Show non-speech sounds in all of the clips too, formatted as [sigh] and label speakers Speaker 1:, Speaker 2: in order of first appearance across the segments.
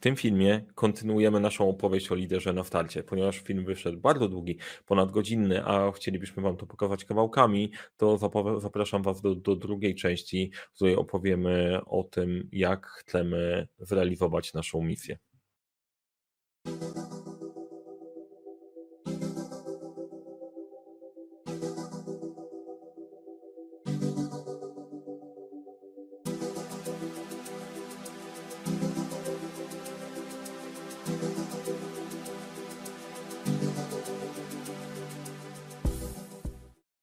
Speaker 1: W tym filmie kontynuujemy naszą opowieść o liderze na starcie. Ponieważ film wyszedł bardzo długi, ponad godzinny, a chcielibyśmy Wam to pokazać kawałkami, to zapraszam Was do, do drugiej części, w której opowiemy o tym, jak chcemy zrealizować naszą misję.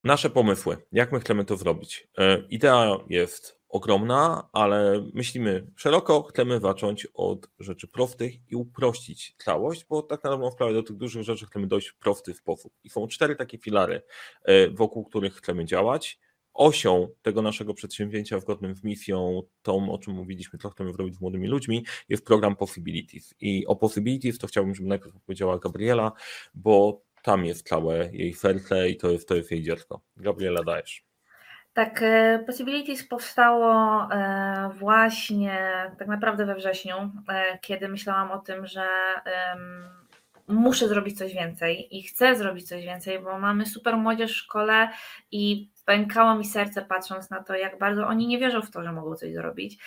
Speaker 1: Nasze pomysły, jak my chcemy to zrobić. E, idea jest ogromna, ale myślimy szeroko, chcemy zacząć od rzeczy prostych i uprościć całość, bo tak naprawdę sprawę do tych dużych rzeczy chcemy dojść w prosty sposób. I są cztery takie filary, e, wokół których chcemy działać. Osią tego naszego przedsięwzięcia zgodnym z misją, tą o czym mówiliśmy, co chcemy zrobić z młodymi ludźmi, jest program Possibilities. I o Possibilities to chciałbym, żeby najpierw powiedziała Gabriela, bo tam jest całe jej serce i to jest, to jest jej dziecko. Gabriela, dajesz.
Speaker 2: Tak, e, Possibilities powstało e, właśnie tak naprawdę we wrześniu, e, kiedy myślałam o tym, że muszę zrobić coś więcej i chcę zrobić coś więcej, bo mamy super młodzież w szkole i pękało mi serce patrząc na to, jak bardzo oni nie wierzą w to, że mogą coś zrobić.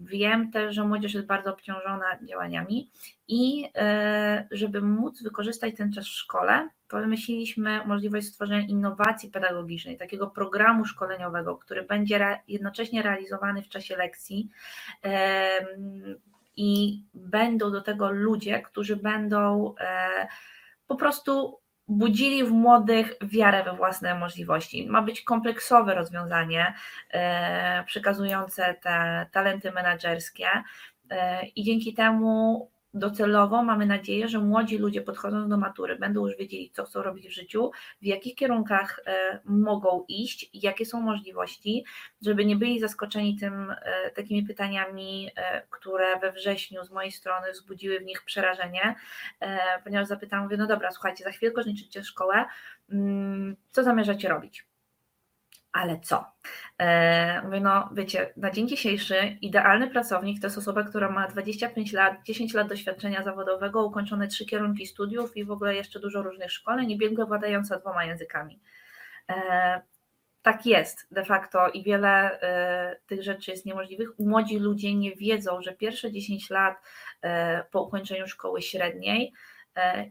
Speaker 2: Wiem też, że młodzież jest bardzo obciążona działaniami i e, żeby móc wykorzystać ten czas w szkole, wymyśliliśmy możliwość stworzenia innowacji pedagogicznej, takiego programu szkoleniowego, który będzie jednocześnie realizowany w czasie lekcji i będą do tego ludzie, którzy będą e, po prostu budzili w młodych wiarę we własne możliwości. Ma być kompleksowe rozwiązanie e, przekazujące te talenty menedżerskie i dzięki temu docelowo mamy nadzieję, że młodzi ludzie podchodząc do matury będą już wiedzieli, co chcą robić w życiu, w jakich kierunkach e, mogą iść, jakie są możliwości, żeby nie byli zaskoczeni tym e, takimi pytaniami, e, które we wrześniu z mojej strony wzbudziły w nich przerażenie, ponieważ zapytałam, mówię, no dobra, słuchajcie, za chwilę kończycie szkołę, mm, co zamierzacie robić? Ale co? E, mówię, no wiecie, na dzień dzisiejszy idealny pracownik to jest osoba, która ma 25 lat, 10 lat doświadczenia zawodowego, ukończone trzy kierunki studiów i w ogóle jeszcze dużo różnych szkoleń i biegłe władająca dwoma językami. E, tak jest de facto i wiele e, tych rzeczy jest niemożliwych. Młodzi ludzie nie wiedzą, że pierwsze 10 lat po ukończeniu szkoły średniej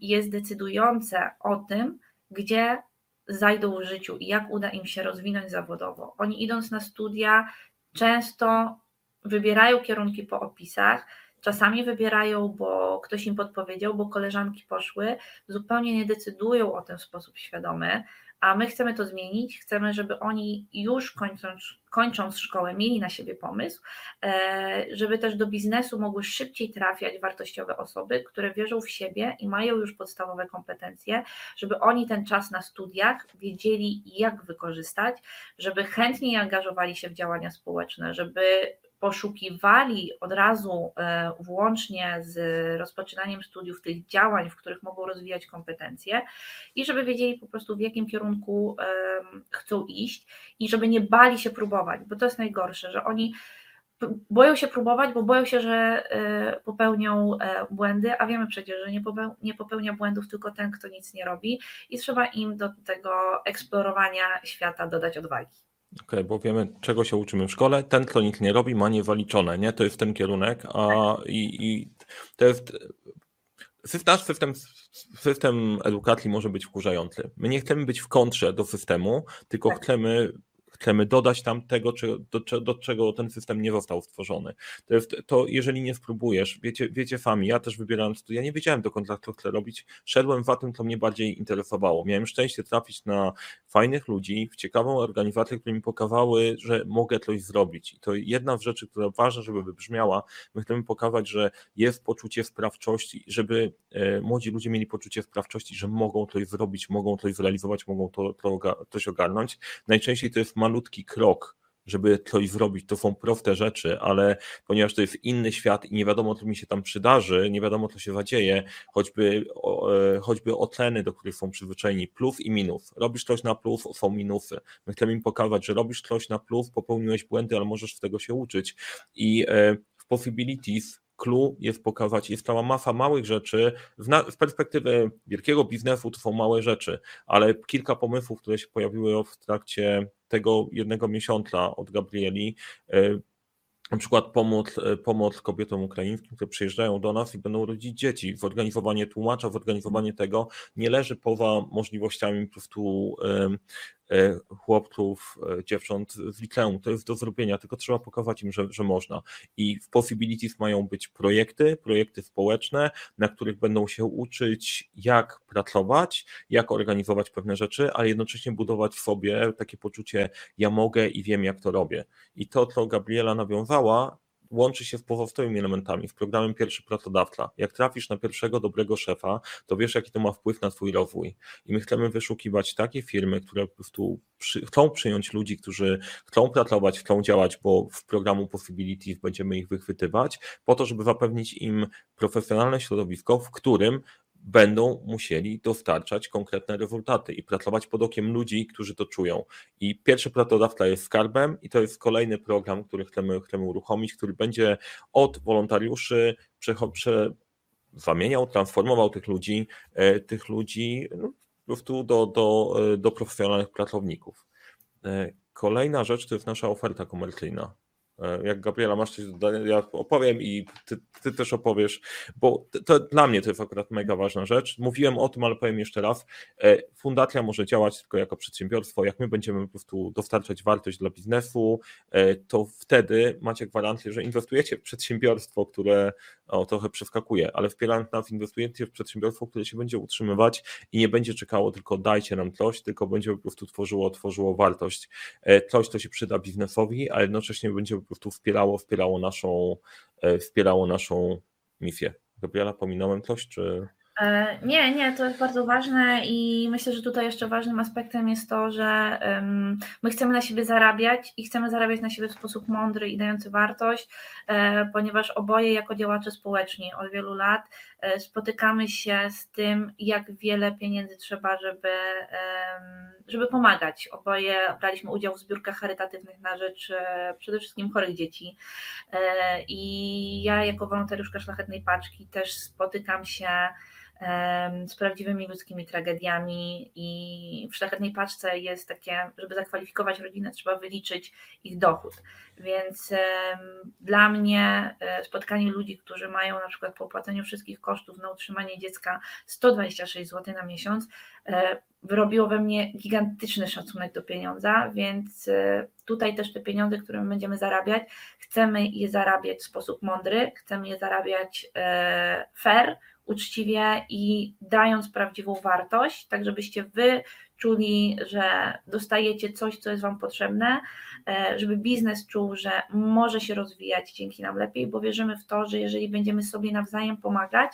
Speaker 2: jest decydujące o tym, gdzie zajdą w życiu i jak uda im się rozwinąć zawodowo. Oni idąc na studia często wybierają kierunki po opisach, czasami wybierają, bo ktoś im podpowiedział, bo koleżanki poszły, zupełnie nie decydują o tym w sposób świadomy a my chcemy to zmienić, chcemy, żeby oni już kończąc, kończąc szkołę mieli na siebie pomysł, e, żeby też do biznesu mogły szybciej trafiać wartościowe osoby, które wierzą w siebie i mają już podstawowe kompetencje, żeby oni ten czas na studiach wiedzieli, jak wykorzystać, żeby chętniej angażowali się w działania społeczne, żeby poszukiwali od razu e, włącznie z rozpoczynaniem studiów tych działań, w których mogą rozwijać kompetencje i żeby wiedzieli po prostu w jakim kierunku chcą iść i żeby nie bali się próbować, bo to jest najgorsze, że oni boją się próbować, bo boją się, że e, popełnią e, błędy, a wiemy przecież, że nie popełnia błędów tylko ten, kto nic nie robi i trzeba im do tego eksplorowania świata dodać odwagi.
Speaker 1: Okej, bo wiemy, czego się uczymy w szkole. Ten, kto nic nie robi, ma niewaliczone, nie? To jest ten kierunek, a tak. i, i to jest. Nasz system, system edukacji może być wkurzający. My nie chcemy być w kontrze do systemu, tylko tak. chcemy chcemy dodać tam tego, do, do, czego ten system nie został stworzony. To, jest, to jeżeli nie spróbujesz, wiecie, wiecie sami, ja też wybierałem studia, nie wiedziałem dokąd co chcę robić, szedłem za tym, co mnie bardziej interesowało. Miałem szczęście trafić na fajnych ludzi, w ciekawą organizację, które mi pokazały, że mogę coś zrobić. I to jedna z rzeczy, która ważna, żeby wybrzmiała, my chcemy pokazać, że jest poczucie sprawczości, żeby e, młodzi ludzie mieli poczucie sprawczości, że mogą coś zrobić, mogą coś zrealizować, mogą to, to, coś ogarnąć. Najczęściej to jest malutki krok, żeby coś zrobić. To są proste rzeczy, ale ponieważ to jest inny świat i nie wiadomo, co mi się tam przydarzy, nie wiadomo, co się zadzieje, choćby, e, choćby oceny, do których są przyzwyczajeni, plus i minus. Robisz coś na plus, są minusy. My chcemy im pokazać, że robisz coś na plus, popełniłeś błędy, ale możesz z tego się uczyć. I e, w Possibilities clue jest pokazać, jest cała masa małych rzeczy. Z perspektywy wielkiego biznesu to są małe rzeczy, ale kilka pomysłów, które się pojawiły w trakcie tego jednego miesiąca od Gabrieli, e, na przykład pomoc, e, pomoc kobietom ukraińskim, które przyjeżdżają do nas i będą rodzić dzieci. Zorganizowanie tłumacza, zorganizowanie tego nie leży poza możliwościami po prostu E, chłopców, e, dziewcząt z liceum. To jest do zrobienia, tylko trzeba pokazać im, że, że można. I w Possibilities mają być projekty, projekty społeczne, na których będą się uczyć, jak pracować, jak organizować pewne rzeczy, ale jednocześnie budować w sobie takie poczucie, ja mogę i wiem, jak to robię. I to, co Gabriela nawiązała, łączy się z pozostałymi elementami, w programem Pierwszy Pracodawca. Jak trafisz na pierwszego dobrego szefa, to wiesz, jaki to ma wpływ na Twój rozwój. I my chcemy wyszukiwać takie firmy, które po prostu przy, chcą przyjąć ludzi, którzy chcą pracować, chcą działać, bo w programu Possibilities będziemy ich wychwytywać, po to, żeby zapewnić im profesjonalne środowisko, w którym będą musieli dostarczać konkretne rezultaty i pracować pod okiem ludzi, którzy to czują. I pierwszy pracodawca jest skarbem i to jest kolejny program, który chcemy, chcemy uruchomić, który będzie od wolontariuszy prze, prze, zamieniał, transformował tych ludzi, e, tych ludzi no, po prostu do, do, e, do profesjonalnych pracowników. E, kolejna rzecz to jest nasza oferta komercyjna. E, jak Gabriela masz coś do dodania, ja opowiem i ty, ty, też opowiesz, bo to, dla mnie to jest akurat mega ważna rzecz. Mówiłem o tym, ale powiem jeszcze raz. E, fundacja może działać tylko jako przedsiębiorstwo. Jak my będziemy po prostu dostarczać wartość dla biznesu, e, to wtedy macie gwarancję, że inwestujecie w przedsiębiorstwo, które o, trochę przeskakuje, ale wspierając nas, inwestujecie w przedsiębiorstwo, które się będzie utrzymywać i nie będzie czekało tylko dajcie nam coś, tylko będzie po prostu tworzyło, tworzyło wartość. Coś, co się przyda biznesowi, a jednocześnie będzie po prostu wspierało, wspierało naszą, e, wspierało naszą misję. Gabriela, pominąłem coś, czy...
Speaker 2: E, nie, nie, to jest bardzo ważne i myślę, że tutaj jeszcze ważnym aspektem jest to, że my chcemy na siebie zarabiać i chcemy zarabiać na siebie w sposób mądry i dający wartość, e, ponieważ oboje jako działacze społeczni od wielu lat e, spotykamy się z tym, jak wiele pieniędzy trzeba, żeby, żeby pomagać. Oboje braliśmy udział w zbiórkach charytatywnych na rzecz przede wszystkim chorych dzieci i ja jako wolontariuszka Szlachetnej Paczki też spotykam się z prawdziwymi ludzkimi tragediami i w szlachetnej paczce jest takie, żeby zakwalifikować rodzinę, trzeba wyliczyć ich dochód. Więc dla mnie e, spotkanie ludzi, którzy mają na przykład po opłaceniu wszystkich kosztów na utrzymanie dziecka 126 zł na miesiąc, e, wyrobiło we mnie gigantyczny szacunek do pieniądza, więc e, tutaj też te pieniądze, które my będziemy zarabiać, chcemy je zarabiać w sposób mądry, chcemy je zarabiać fair, uczciwie i dając prawdziwą wartość, tak żebyście wy czuli, że dostajecie coś, co jest wam potrzebne, e, żeby biznes czuł, że może się rozwijać dzięki nam lepiej, bo wierzymy w to, że jeżeli będziemy sobie nawzajem pomagać,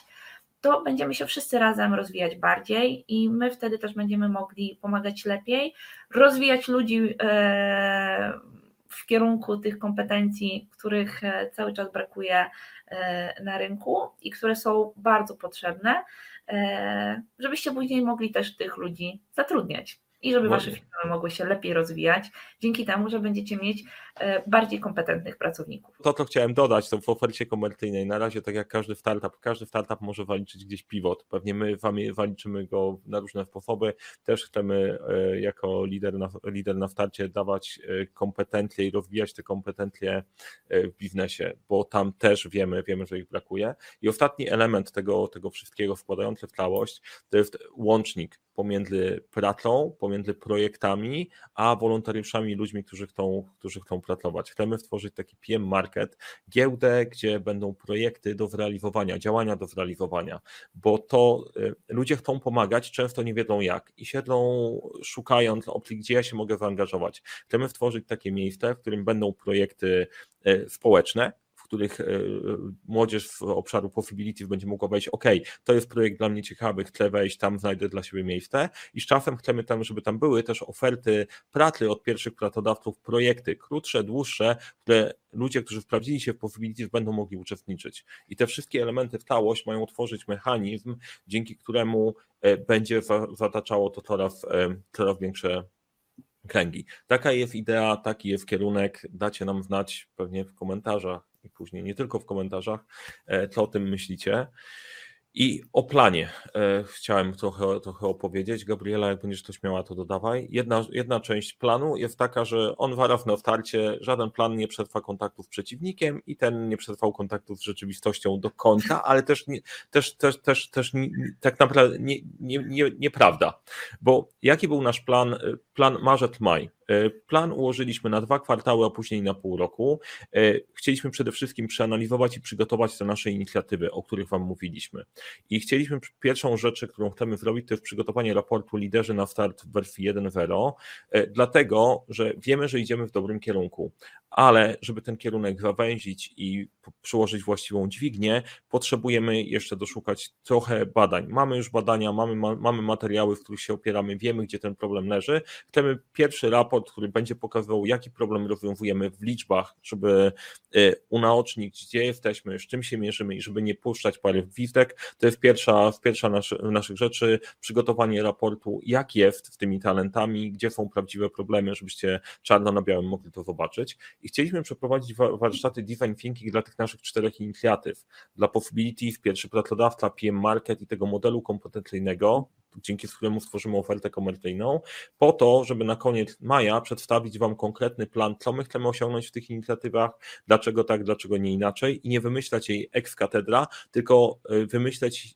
Speaker 2: to będziemy się wszyscy razem rozwijać bardziej i my wtedy też będziemy mogli pomagać lepiej, rozwijać ludzi e, w kierunku tych kompetencji, których e, cały czas brakuje na rynku i które są bardzo potrzebne, e, żebyście później mogli też tych ludzi zatrudniać i żeby wasze firmy mogły się lepiej rozwijać, dzięki temu, że będziecie mieć e, bardziej kompetentnych pracowników.
Speaker 1: To, co chciałem dodać, to w ofercie komercyjnej, na razie tak jak każdy startup, każdy startup może waliczyć gdzieś pivot, pewnie my waliczymy go na różne sposoby, też chcemy e, jako lider na, lider na starcie dawać e, kompetencje i rozwijać te kompetencje w biznesie, bo tam też wiemy, wiemy, że ich brakuje. I ostatni element tego, tego wszystkiego wkładający w całość to jest łącznik pomiędzy pracą, pomiędzy projektami, a wolontariuszami, ludźmi, którzy chcą, którzy chcą pracować. Chcemy stworzyć taki PM Market, giełdę, gdzie będą projekty do zrealizowania, działania do zrealizowania, bo to y, ludzie chcą pomagać, często nie wiedzą jak i siedzą szukając opcji, gdzie ja się mogę zaangażować. Chcemy stworzyć takie miejsce, w którym będą projekty y, społeczne, których e, młodzież z obszaru possibility będzie mogła wejść, ok, to jest projekt dla mnie ciekawy, chcę wejść, tam znajdę dla siebie miejsce i z czasem chcemy tam, żeby tam były też oferty pracy od pierwszych pracodawców, projekty krótsze, dłuższe, które ludzie, którzy sprawdzili się w possibilities będą mogli uczestniczyć. I te wszystkie elementy w całość mają tworzyć mechanizm, dzięki któremu e, będzie zataczało to coraz, e, coraz większe kręgi. Taka jest idea, taki jest kierunek. Dacie nam znać pewnie w komentarzach, i później nie tylko w komentarzach, co o tym myślicie. I o planie e, chciałem trochę, trochę opowiedzieć. Gabriela, jak będziesz to śmiała, to dodawaj. Jedna, jedna część planu jest taka, że on waraw na starcie, żaden plan nie przetrwa kontaktu z przeciwnikiem i ten nie przetrwał kontaktu z rzeczywistością do końca, ale też, nie, też, też, też, też tak naprawdę nie, nie, nie, nieprawda. Bo jaki był nasz plan, plan marzec-maj? E, plan ułożyliśmy na dwa kwartały, a później na pół roku. E, chcieliśmy przede wszystkim przeanalizować i przygotować te nasze inicjatywy, o których Wam mówiliśmy. I chcieliśmy, pierwszą rzecz, którą chcemy zrobić, to jest przygotowanie raportu liderzy na start w wersji 1.0, e, dlatego, że wiemy, że idziemy w dobrym kierunku, ale żeby ten kierunek zawęzić i przyłożyć właściwą dźwignię, potrzebujemy jeszcze doszukać trochę badań. Mamy już badania, mamy, mamy materiały, w których się opieramy, wiemy, gdzie ten problem leży. Chcemy pierwszy raport, który będzie pokazywał, jaki problem rozwiązujemy w liczbach, żeby y, unaocznić, gdzie jesteśmy, z czym się mierzymy i żeby nie puszczać parę gwizdek. To jest pierwsza, pierwsza nasz, naszych rzeczy, przygotowanie raportu, jak jest z tymi talentami, gdzie są prawdziwe problemy, żebyście czarno na białym mogli to zobaczyć i chcieliśmy przeprowadzić warsztaty Design Thinking dla tych naszych czterech inicjatyw, dla Possibilities, pierwszy pracodawca, PM Market i tego modelu kompetencyjnego, dzięki któremu stworzymy ofertę komercyjną, po to, żeby na koniec maja przedstawić Wam konkretny plan, co my chcemy osiągnąć w tych inicjatywach, dlaczego tak, dlaczego nie inaczej i nie wymyślać jej ex katedra, tylko y, wymyśleć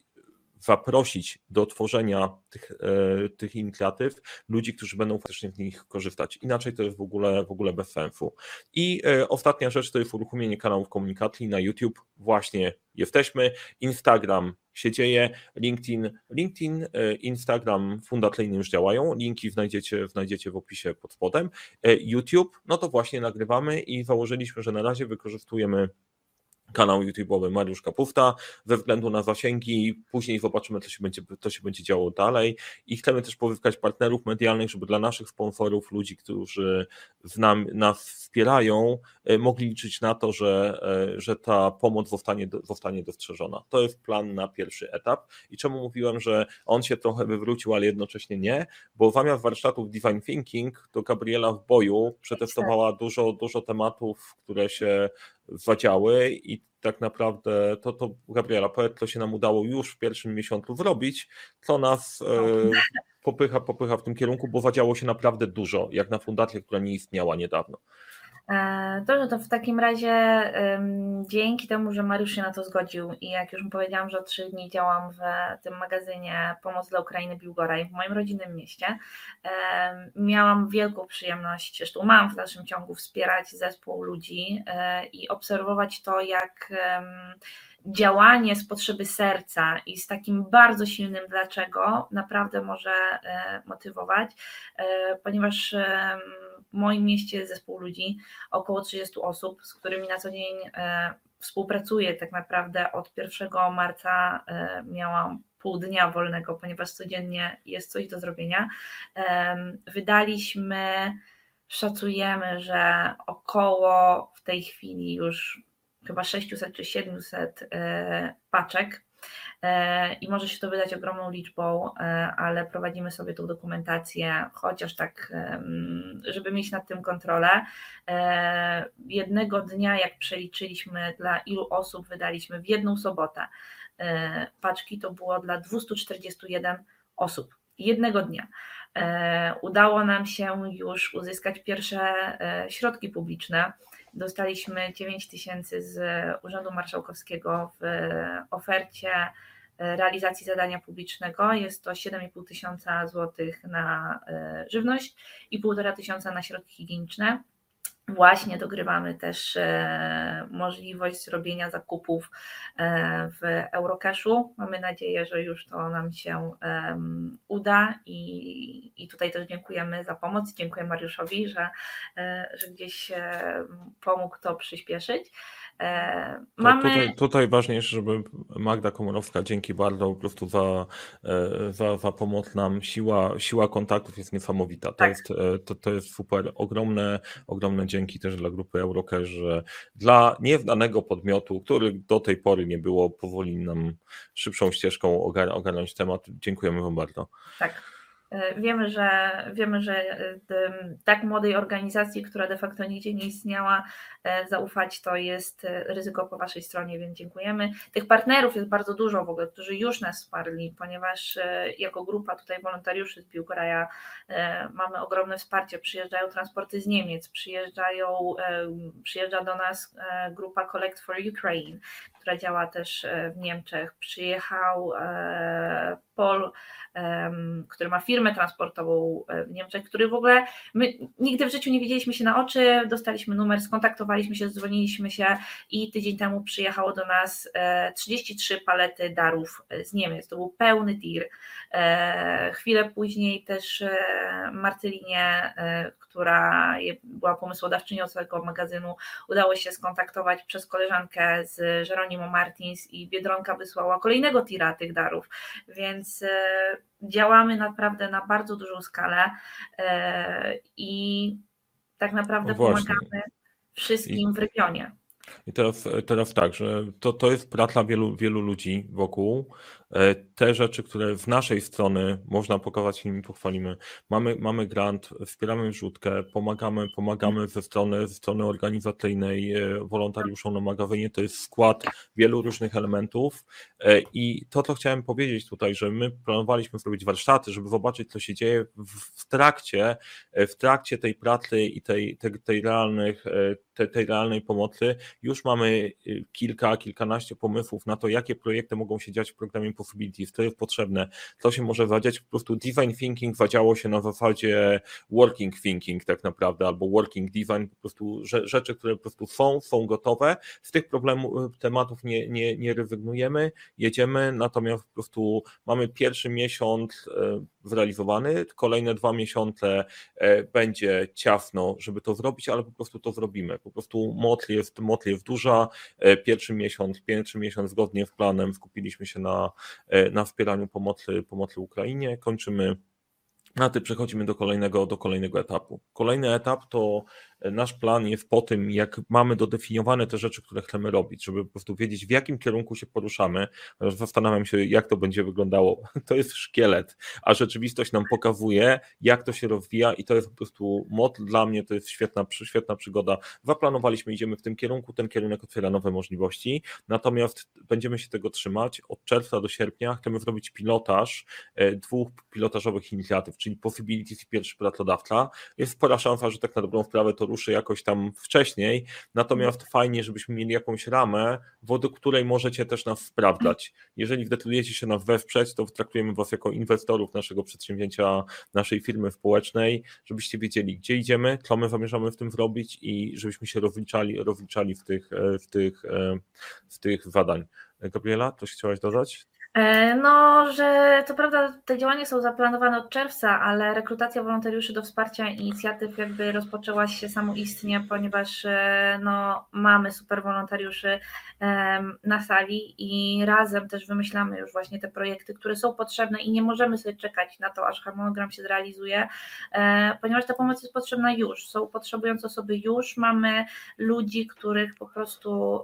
Speaker 1: zaprosić do tworzenia tych, e, tych inicjatyw ludzi, którzy będą faktycznie z nich korzystać. Inaczej to jest w ogóle, w ogóle bez sensu. I e, ostatnia rzecz to jest uruchomienie kanałów komunikacji na YouTube. Właśnie jesteśmy. Instagram się dzieje, LinkedIn, LinkedIn, e, Instagram fundacyjny już działają, linki znajdziecie, znajdziecie w opisie pod spodem. YouTube, no to właśnie nagrywamy i założyliśmy, że na razie wykorzystujemy kanał YouTube'owy Mariusz Kapufta, ze względu na zasięgi, później zobaczymy, co się będzie, co się będzie działo dalej. I chcemy też pozyskać partnerów medialnych, żeby dla naszych sponsorów, ludzi, którzy nam, nas wspierają, e, mogli liczyć na to, że, e, że ta pomoc zostanie, zostanie dostrzeżona. To jest plan na pierwszy etap. I czemu mówiłem, że on się trochę wywrócił, ale jednocześnie nie, bo zamiast warsztatów Divine Thinking, to Gabriela w boju przetestowała dużo, dużo tematów, które się zadziały i tak naprawdę to, to Gabriela, co się nam udało już w pierwszym miesiącu zrobić, co nas e, popycha, popycha w tym kierunku, bo zadziało się naprawdę dużo, jak na fundację, która nie istniała niedawno.
Speaker 2: E, dobrze, to w takim razie dzięki temu, że Mariusz się na to zgodził i jak już mu powiedziałam, że od trzy dni działam w tym magazynie Pomoc dla Ukrainy Biłgora i w moim rodzinnym mieście, miałam wielką przyjemność, zresztą mam w dalszym ciągu wspierać zespół ludzi e, i obserwować to, jak działanie z potrzeby serca i z takim bardzo silnym dlaczego naprawdę może e, motywować, ponieważ w moim mieście zespół ludzi, około 30 osób, z którymi na co dzień e, współpracuję. Tak naprawdę od 1 marca e, miałam pół dnia wolnego, ponieważ codziennie jest coś do zrobienia. Wydaliśmy, szacujemy, że około w tej chwili już chyba 600 czy 700 e, paczek i może się to wydać ogromną liczbą, e, ale prowadzimy sobie tą dokumentację, chociaż tak, żeby mieć nad tym kontrolę. E, jednego dnia, jak przeliczyliśmy, dla ilu osób wydaliśmy w jedną sobotę paczki, to było dla 241 osób. Jednego dnia. Udało nam się już uzyskać pierwsze środki publiczne. Dostaliśmy 9 tysięcy z Urzędu Marszałkowskiego w ofercie realizacji zadania publicznego. Jest to 7,5 tysiąca złotych na e, żywność i 1,5 tysiąca na środki higieniczne. Właśnie dogrywamy też e, możliwość zrobienia zakupów e, w Eurocashu. Mamy nadzieję, że już to nam się uda i, i tutaj też dziękujemy za pomoc. Dziękuję Mariuszowi, że, że gdzieś pomógł to przyspieszyć.
Speaker 1: E, mamy... Tutaj, tutaj ważniejsze, żeby Magda Komorowska, dzięki bardzo po prostu za, e, za, za pomoc nam. Siła, siła kontaktów jest niesamowita. To, tak. jest, e, to, to jest super. Ogromne, ogromne dzięki też dla grupy Eurocash, że dla nieznanego podmiotu, który do tej pory nie było, powoli nam szybszą ścieżką ogarnąć temat. Dziękujemy Wam bardzo.
Speaker 2: Tak. E, wiemy, że wiemy, że e, tak młodej organizacji, która de facto nigdzie nie istniała, e, zaufać to jest ryzyko po waszej stronie, więc dziękujemy. Tych partnerów jest bardzo dużo w ogóle, którzy już nas wsparli, ponieważ jako grupa tutaj wolontariuszy z Biłgoraja mamy ogromne wsparcie. Przyjeżdżają transporty z Niemiec, przyjeżdżają, przyjeżdża do nas grupa Collect for Ukraine, która działa też w Niemczech. Przyjechał Paul który ma firmę transportową e, w Niemczech, który w ogóle my nigdy w życiu nie widzieliśmy się na oczy, dostaliśmy numer, skontaktowaliśmy się, dzwoniliśmy się i tydzień temu przyjechało do nas 33 e, palety darów e, z Niemiec. To był pełny tir. Chwilę później też Marcelinie, która była pomysłodawczynią całego magazynu, udało się skontaktować przez koleżankę z Jeronimo Martins i Biedronka wysłała kolejnego tira tych darów, więc działamy naprawdę na bardzo dużą skalę e, i tak naprawdę no pomagamy wszystkim w regionie.
Speaker 1: I teraz, teraz tak, że to, to jest praca wielu, wielu ludzi wokół. E, te rzeczy, które w naszej strony można pokazać i nimi pochwalimy. Mamy, mamy grant, wspieramy wrzutkę, pomagamy, pomagamy ze strony, ze strony organizacyjnej e, wolontariuszom na magazynie. To jest skład wielu różnych elementów. E, I to, co chciałem powiedzieć tutaj, że my planowaliśmy zrobić warsztaty, żeby zobaczyć, co się dzieje w trakcie, w trakcie tej pracy i tej, tej, tej, realnych, tej, tej realnej pomocy. Już mamy kilka, kilkanaście pomysłów na to, jakie projekty mogą się dziać w programie possibilities, to jest potrzebne, to się może wadziać, po prostu design thinking wadziało się na zasadzie working thinking tak naprawdę, albo working design, po prostu rzeczy, które po prostu są, są gotowe, z tych problemów, tematów nie, nie, nie rezygnujemy, jedziemy, natomiast po prostu mamy pierwszy miesiąc e, zrealizowany, kolejne dwa miesiące e, będzie ciasno, żeby to zrobić, ale po prostu to zrobimy, po prostu moc jest, moc jest duża, e, pierwszy miesiąc, pierwszy miesiąc zgodnie z planem skupiliśmy się na na wspieraniu pomocy, pomocy Ukrainie. Kończymy na tym przechodzimy do kolejnego, do kolejnego etapu. Kolejny etap to nasz plan jest po tym, jak mamy dodefiniowane te rzeczy, które chcemy robić, żeby po prostu wiedzieć, w jakim kierunku się poruszamy. Zastanawiam się, jak to będzie wyglądało. [laughs] To jest szkielet, a rzeczywistość nam pokazuje, jak to się rozwija i to jest po prostu mod dla mnie, to jest świetna, świetna przygoda. Zaplanowaliśmy, idziemy w tym kierunku, ten kierunek otwiera nowe możliwości, natomiast będziemy się tego trzymać. Od czerwca do sierpnia chcemy zrobić pilotaż e, dwóch pilotażowych inicjatyw, czyli Possibilities i pierwszy pracodawca. Jest spora szansa, że tak na dobrą sprawę to ruszy jakoś tam wcześniej, natomiast mhm. fajnie, żebyśmy mieli jakąś ramę, według której możecie też nas sprawdzać. Jeżeli zdecydujecie się nas wesprzeć, to traktujemy Was jako inwestorów naszego przedsięwzięcia, naszej firmy społecznej, żebyście wiedzieli, gdzie idziemy, co my zamierzamy w tym zrobić i żebyśmy się rozliczali, rozliczali w tych, e, w tych, e, w tych zadań. Gabriela, coś chciałaś dodać?
Speaker 2: E, no, że to prawda, te działania są zaplanowane od czerwca, ale rekrutacja wolontariuszy do wsparcia inicjatyw jakby rozpoczęła się samoistnie, ponieważ e, no, mamy super wolontariuszy na sali i razem też wymyślamy już właśnie te projekty, które są potrzebne i nie możemy sobie czekać na to, aż harmonogram się zrealizuje, e, ponieważ ta pomoc jest potrzebna już, są potrzebujące osoby już, mamy ludzi, których po prostu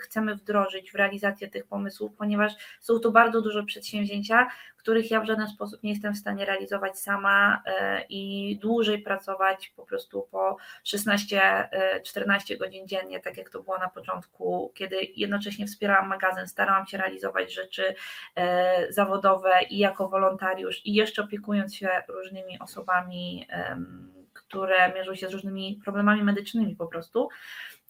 Speaker 2: chcemy wdrożyć w realizację tych pomysłów, ponieważ są to bardzo bardzo duże przedsięwzięcia, których ja w żaden sposób nie jestem w stanie realizować sama e, i dłużej pracować po prostu po 16-14 e, godzin dziennie, tak jak to było na początku, kiedy jednocześnie wspierałam magazyn, starałam się realizować rzeczy e, zawodowe i jako wolontariusz i jeszcze opiekując się różnymi osobami, które mierzą się z różnymi problemami medycznymi po prostu.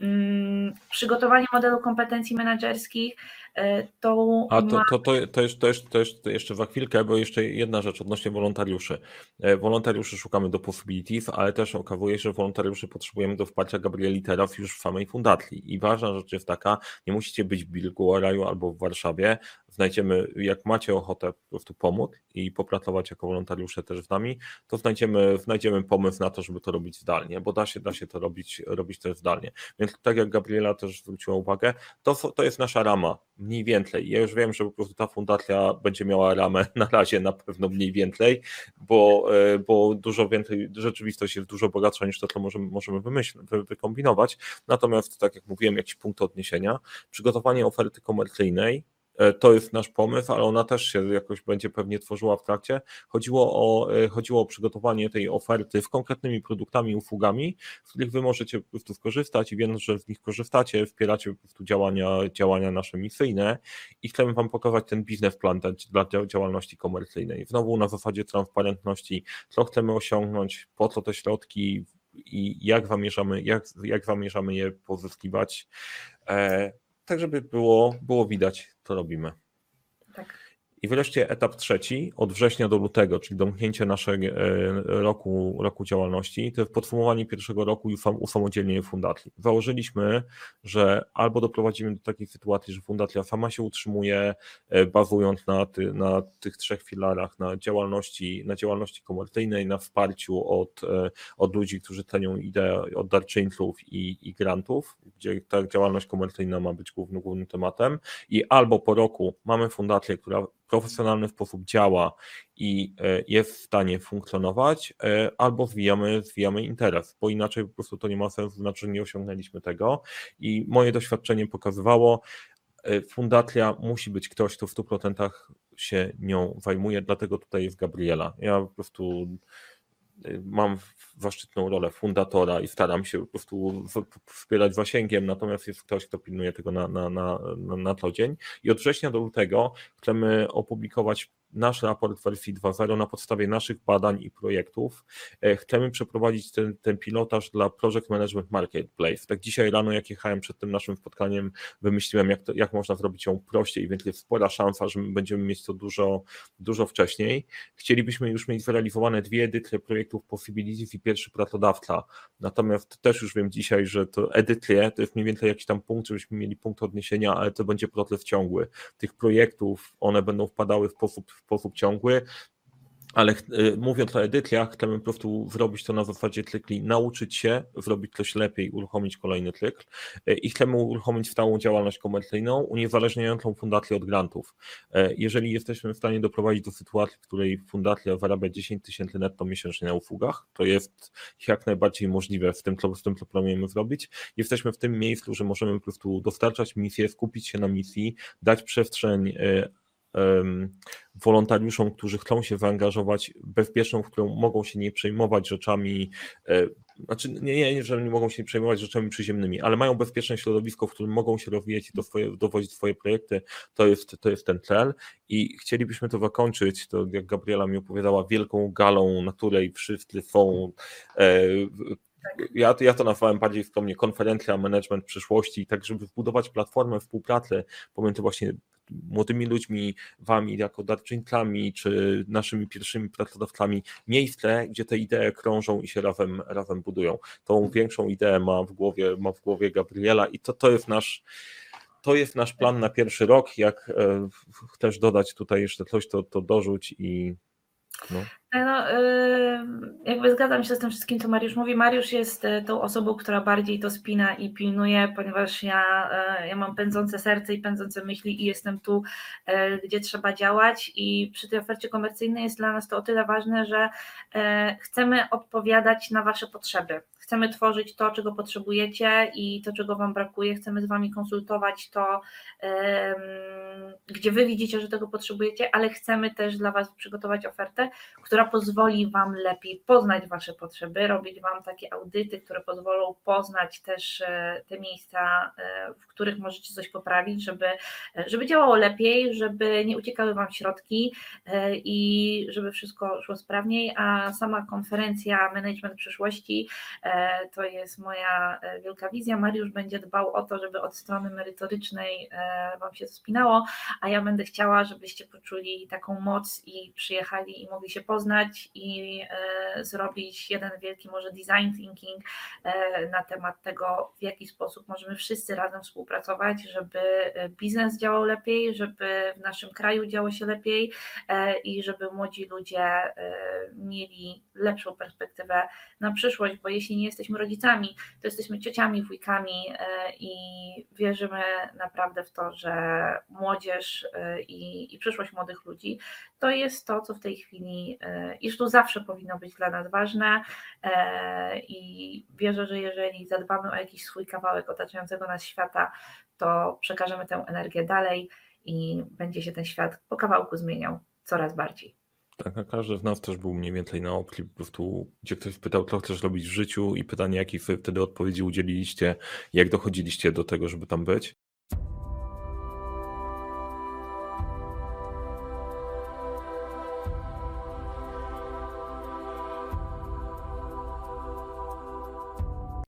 Speaker 2: Mm, przygotowanie modelu kompetencji menedżerskich, e, to.
Speaker 1: A to, to, to, to, jest, to, jest, to jest jeszcze za chwilkę, bo jeszcze jedna rzecz odnośnie wolontariuszy. E, wolontariuszy szukamy do possibilities, ale też okazuje się, że wolontariuszy potrzebujemy do wsparcia Gabrieli teraz już w samej fundacji. I ważna rzecz jest taka, nie musicie być w Bilguaraju albo w Warszawie, znajdziemy, jak macie ochotę po prostu pomóc i popracować jako wolontariusze też z nami, to znajdziemy, znajdziemy pomysł na to, żeby to robić zdalnie, bo da się, da się to robić, robić też zdalnie. Więc tak jak Gabriela też zwróciła uwagę, to, to jest nasza rama, mniej więcej. Ja już wiem, że po prostu ta fundacja będzie miała ramę [laughs] na razie na pewno mniej więcej, bo, e, bo dużo więcej, rzeczywistość jest dużo bogatsza niż to, co możemy, możemy wymyślić, wykombinować. Natomiast, tak jak mówiłem, jakiś punkt odniesienia, przygotowanie oferty komercyjnej, to jest nasz pomysł, ale ona też się jakoś będzie pewnie tworzyła w trakcie. Chodziło o, e, chodziło o przygotowanie tej oferty z konkretnymi produktami usługami, z których wy możecie po prostu skorzystać i wiem, że z nich korzystacie, wspieracie po prostu działania, działania nasze misyjne i chcemy wam pokazać ten biznesplan dla działalności komercyjnej. Znowu na zasadzie transparentności, co chcemy osiągnąć, po co te środki, i jak zamierzamy, jak, jak zamierzamy je pozyskiwać. E, tak żeby było, było widać, co robimy. I wreszcie etap trzeci, od września do lutego, czyli domknięcie naszego e, roku, roku działalności, to podsumowanie pierwszego roku i usamodzielnienie fundacji. Założyliśmy, że albo doprowadzimy do takiej sytuacji, że fundacja sama się utrzymuje, e, bazując na, ty, na tych trzech filarach, na działalności, na działalności komercyjnej, na wsparciu od, e, od ludzi, którzy cenią ideę, od darczyńców i, i grantów, gdzie ta działalność komercyjna ma być głównym, głównym tematem i albo po roku mamy fundację, która profesjonalny sposób działa i e, jest w stanie funkcjonować, e, albo zwijamy, zwijamy interes, bo inaczej po prostu to nie ma sensu, znaczy nie osiągnęliśmy tego. I moje doświadczenie pokazywało, e, fundacja musi być ktoś, kto w 100% się nią zajmuje, dlatego tutaj jest Gabriela. Ja po prostu mam zaszczytną rolę fundatora i staram się po prostu wspierać zasięgiem, natomiast jest ktoś, kto pilnuje tego na, na, na, na co dzień. I od września do lutego chcemy opublikować nasz raport wersji 2.0 na podstawie naszych badań i projektów. E, chcemy przeprowadzić ten, ten pilotaż dla Project Management Marketplace. Tak dzisiaj rano, jak jechałem przed tym naszym spotkaniem, wymyśliłem, jak, to, jak można zrobić ją prościej, więc jest spora szansa, że będziemy mieć to dużo, dużo wcześniej. Chcielibyśmy już mieć zrealizowane dwie edycje projektów Possibilities i pierwszy pracodawca. Natomiast też już wiem dzisiaj, że to edycje to jest mniej więcej jakiś tam punkt, żebyśmy mieli punkt odniesienia, ale to będzie proces ciągły. Tych projektów, one będą wpadały w sposób sposób ciągły, ale y, mówiąc o edycjach, chcemy po prostu zrobić to na zasadzie cykli, nauczyć się, zrobić coś lepiej, uruchomić kolejny cykl y, i chcemy uruchomić stałą działalność komercyjną, uniezależniającą fundację od grantów. Y, jeżeli jesteśmy w stanie doprowadzić do sytuacji, w której fundacja zarabia 10 tysięcy netto miesięcznie na usługach, to jest jak najbardziej możliwe w tym, co, z tym, co planujemy zrobić. Jesteśmy w tym miejscu, że możemy po prostu dostarczać misję, skupić się na misji, dać przestrzeń wolontariuszom, którzy chcą się zaangażować, bezpieczną, w którą mogą się nie przejmować rzeczami, e, znaczy nie, nie, że nie mogą się nie przejmować rzeczami przyziemnymi, ale mają bezpieczne środowisko, w którym mogą się rozwijać i swoje, dowozić swoje projekty, to jest, to jest ten cel. I chcielibyśmy to zakończyć, to jak Gabriela mi opowiadała, wielką galą, na której wszyscy są e, ja, ja to nazwałem bardziej skromnie konferencja management przyszłości, tak żeby wbudować platformę współpracy pomiędzy właśnie młodymi ludźmi, wami jako darczyńcami, czy naszymi pierwszymi pracodawcami, miejsce, gdzie te idee krążą i się razem, razem budują. Tą większą ideę ma w głowie, ma w głowie Gabriela i to, to jest nasz to jest nasz plan na pierwszy rok. Jak e, chcesz dodać tutaj jeszcze coś, to, to dorzuć i
Speaker 2: no. No, jakby zgadzam się z tym wszystkim, co Mariusz mówi. Mariusz jest e, tą osobą, która bardziej to spina i pilnuje, ponieważ ja, e, ja mam pędzące serce i pędzące myśli i jestem tu, e, gdzie trzeba działać. I przy tej ofercie komercyjnej jest dla nas to o tyle ważne, że chcemy odpowiadać na Wasze potrzeby. Chcemy tworzyć to, czego potrzebujecie i to, czego Wam brakuje. Chcemy z Wami konsultować to, gdzie Wy widzicie, że tego potrzebujecie, ale chcemy też dla Was przygotować ofertę, która pozwoli Wam lepiej poznać Wasze potrzeby, robić Wam takie audyty, które pozwolą poznać też e, te miejsca, e, w których możecie coś poprawić, żeby, e, żeby działało lepiej, żeby nie uciekały Wam środki i żeby wszystko szło sprawniej, a sama konferencja Management Przyszłości to jest moja wielka wizja. Mariusz będzie dbał o to, żeby od strony merytorycznej Wam się spinało, a ja będę chciała, żebyście poczuli taką moc i przyjechali i mogli się poznać i e, zrobić jeden wielki może design thinking e, na temat tego, w jaki sposób możemy wszyscy razem współpracować, żeby e, biznes działał lepiej, żeby w naszym kraju działo się lepiej i żeby młodzi ludzie mieli lepszą perspektywę na przyszłość, bo jeśli nie jesteśmy rodzicami, to jesteśmy ciociami, wujkami i wierzymy naprawdę w to, że młodzież i, i przyszłość młodych ludzi to jest to, co w tej chwili, e, iż to zawsze powinno być dla nas ważne e, i wierzę, że jeżeli zadbamy o jakiś swój kawałek otaczającego nas świata, to przekażemy tę energię dalej i będzie się ten świat po kawałku zmieniał coraz bardziej.
Speaker 1: Tak, a każdy z nas też był mniej więcej na opcji, po prostu, gdzie ktoś pytał, co chcesz robić w życiu i pytanie, jakiej wtedy odpowiedzi udzieliliście, jak dochodziliście do tego, żeby tam być.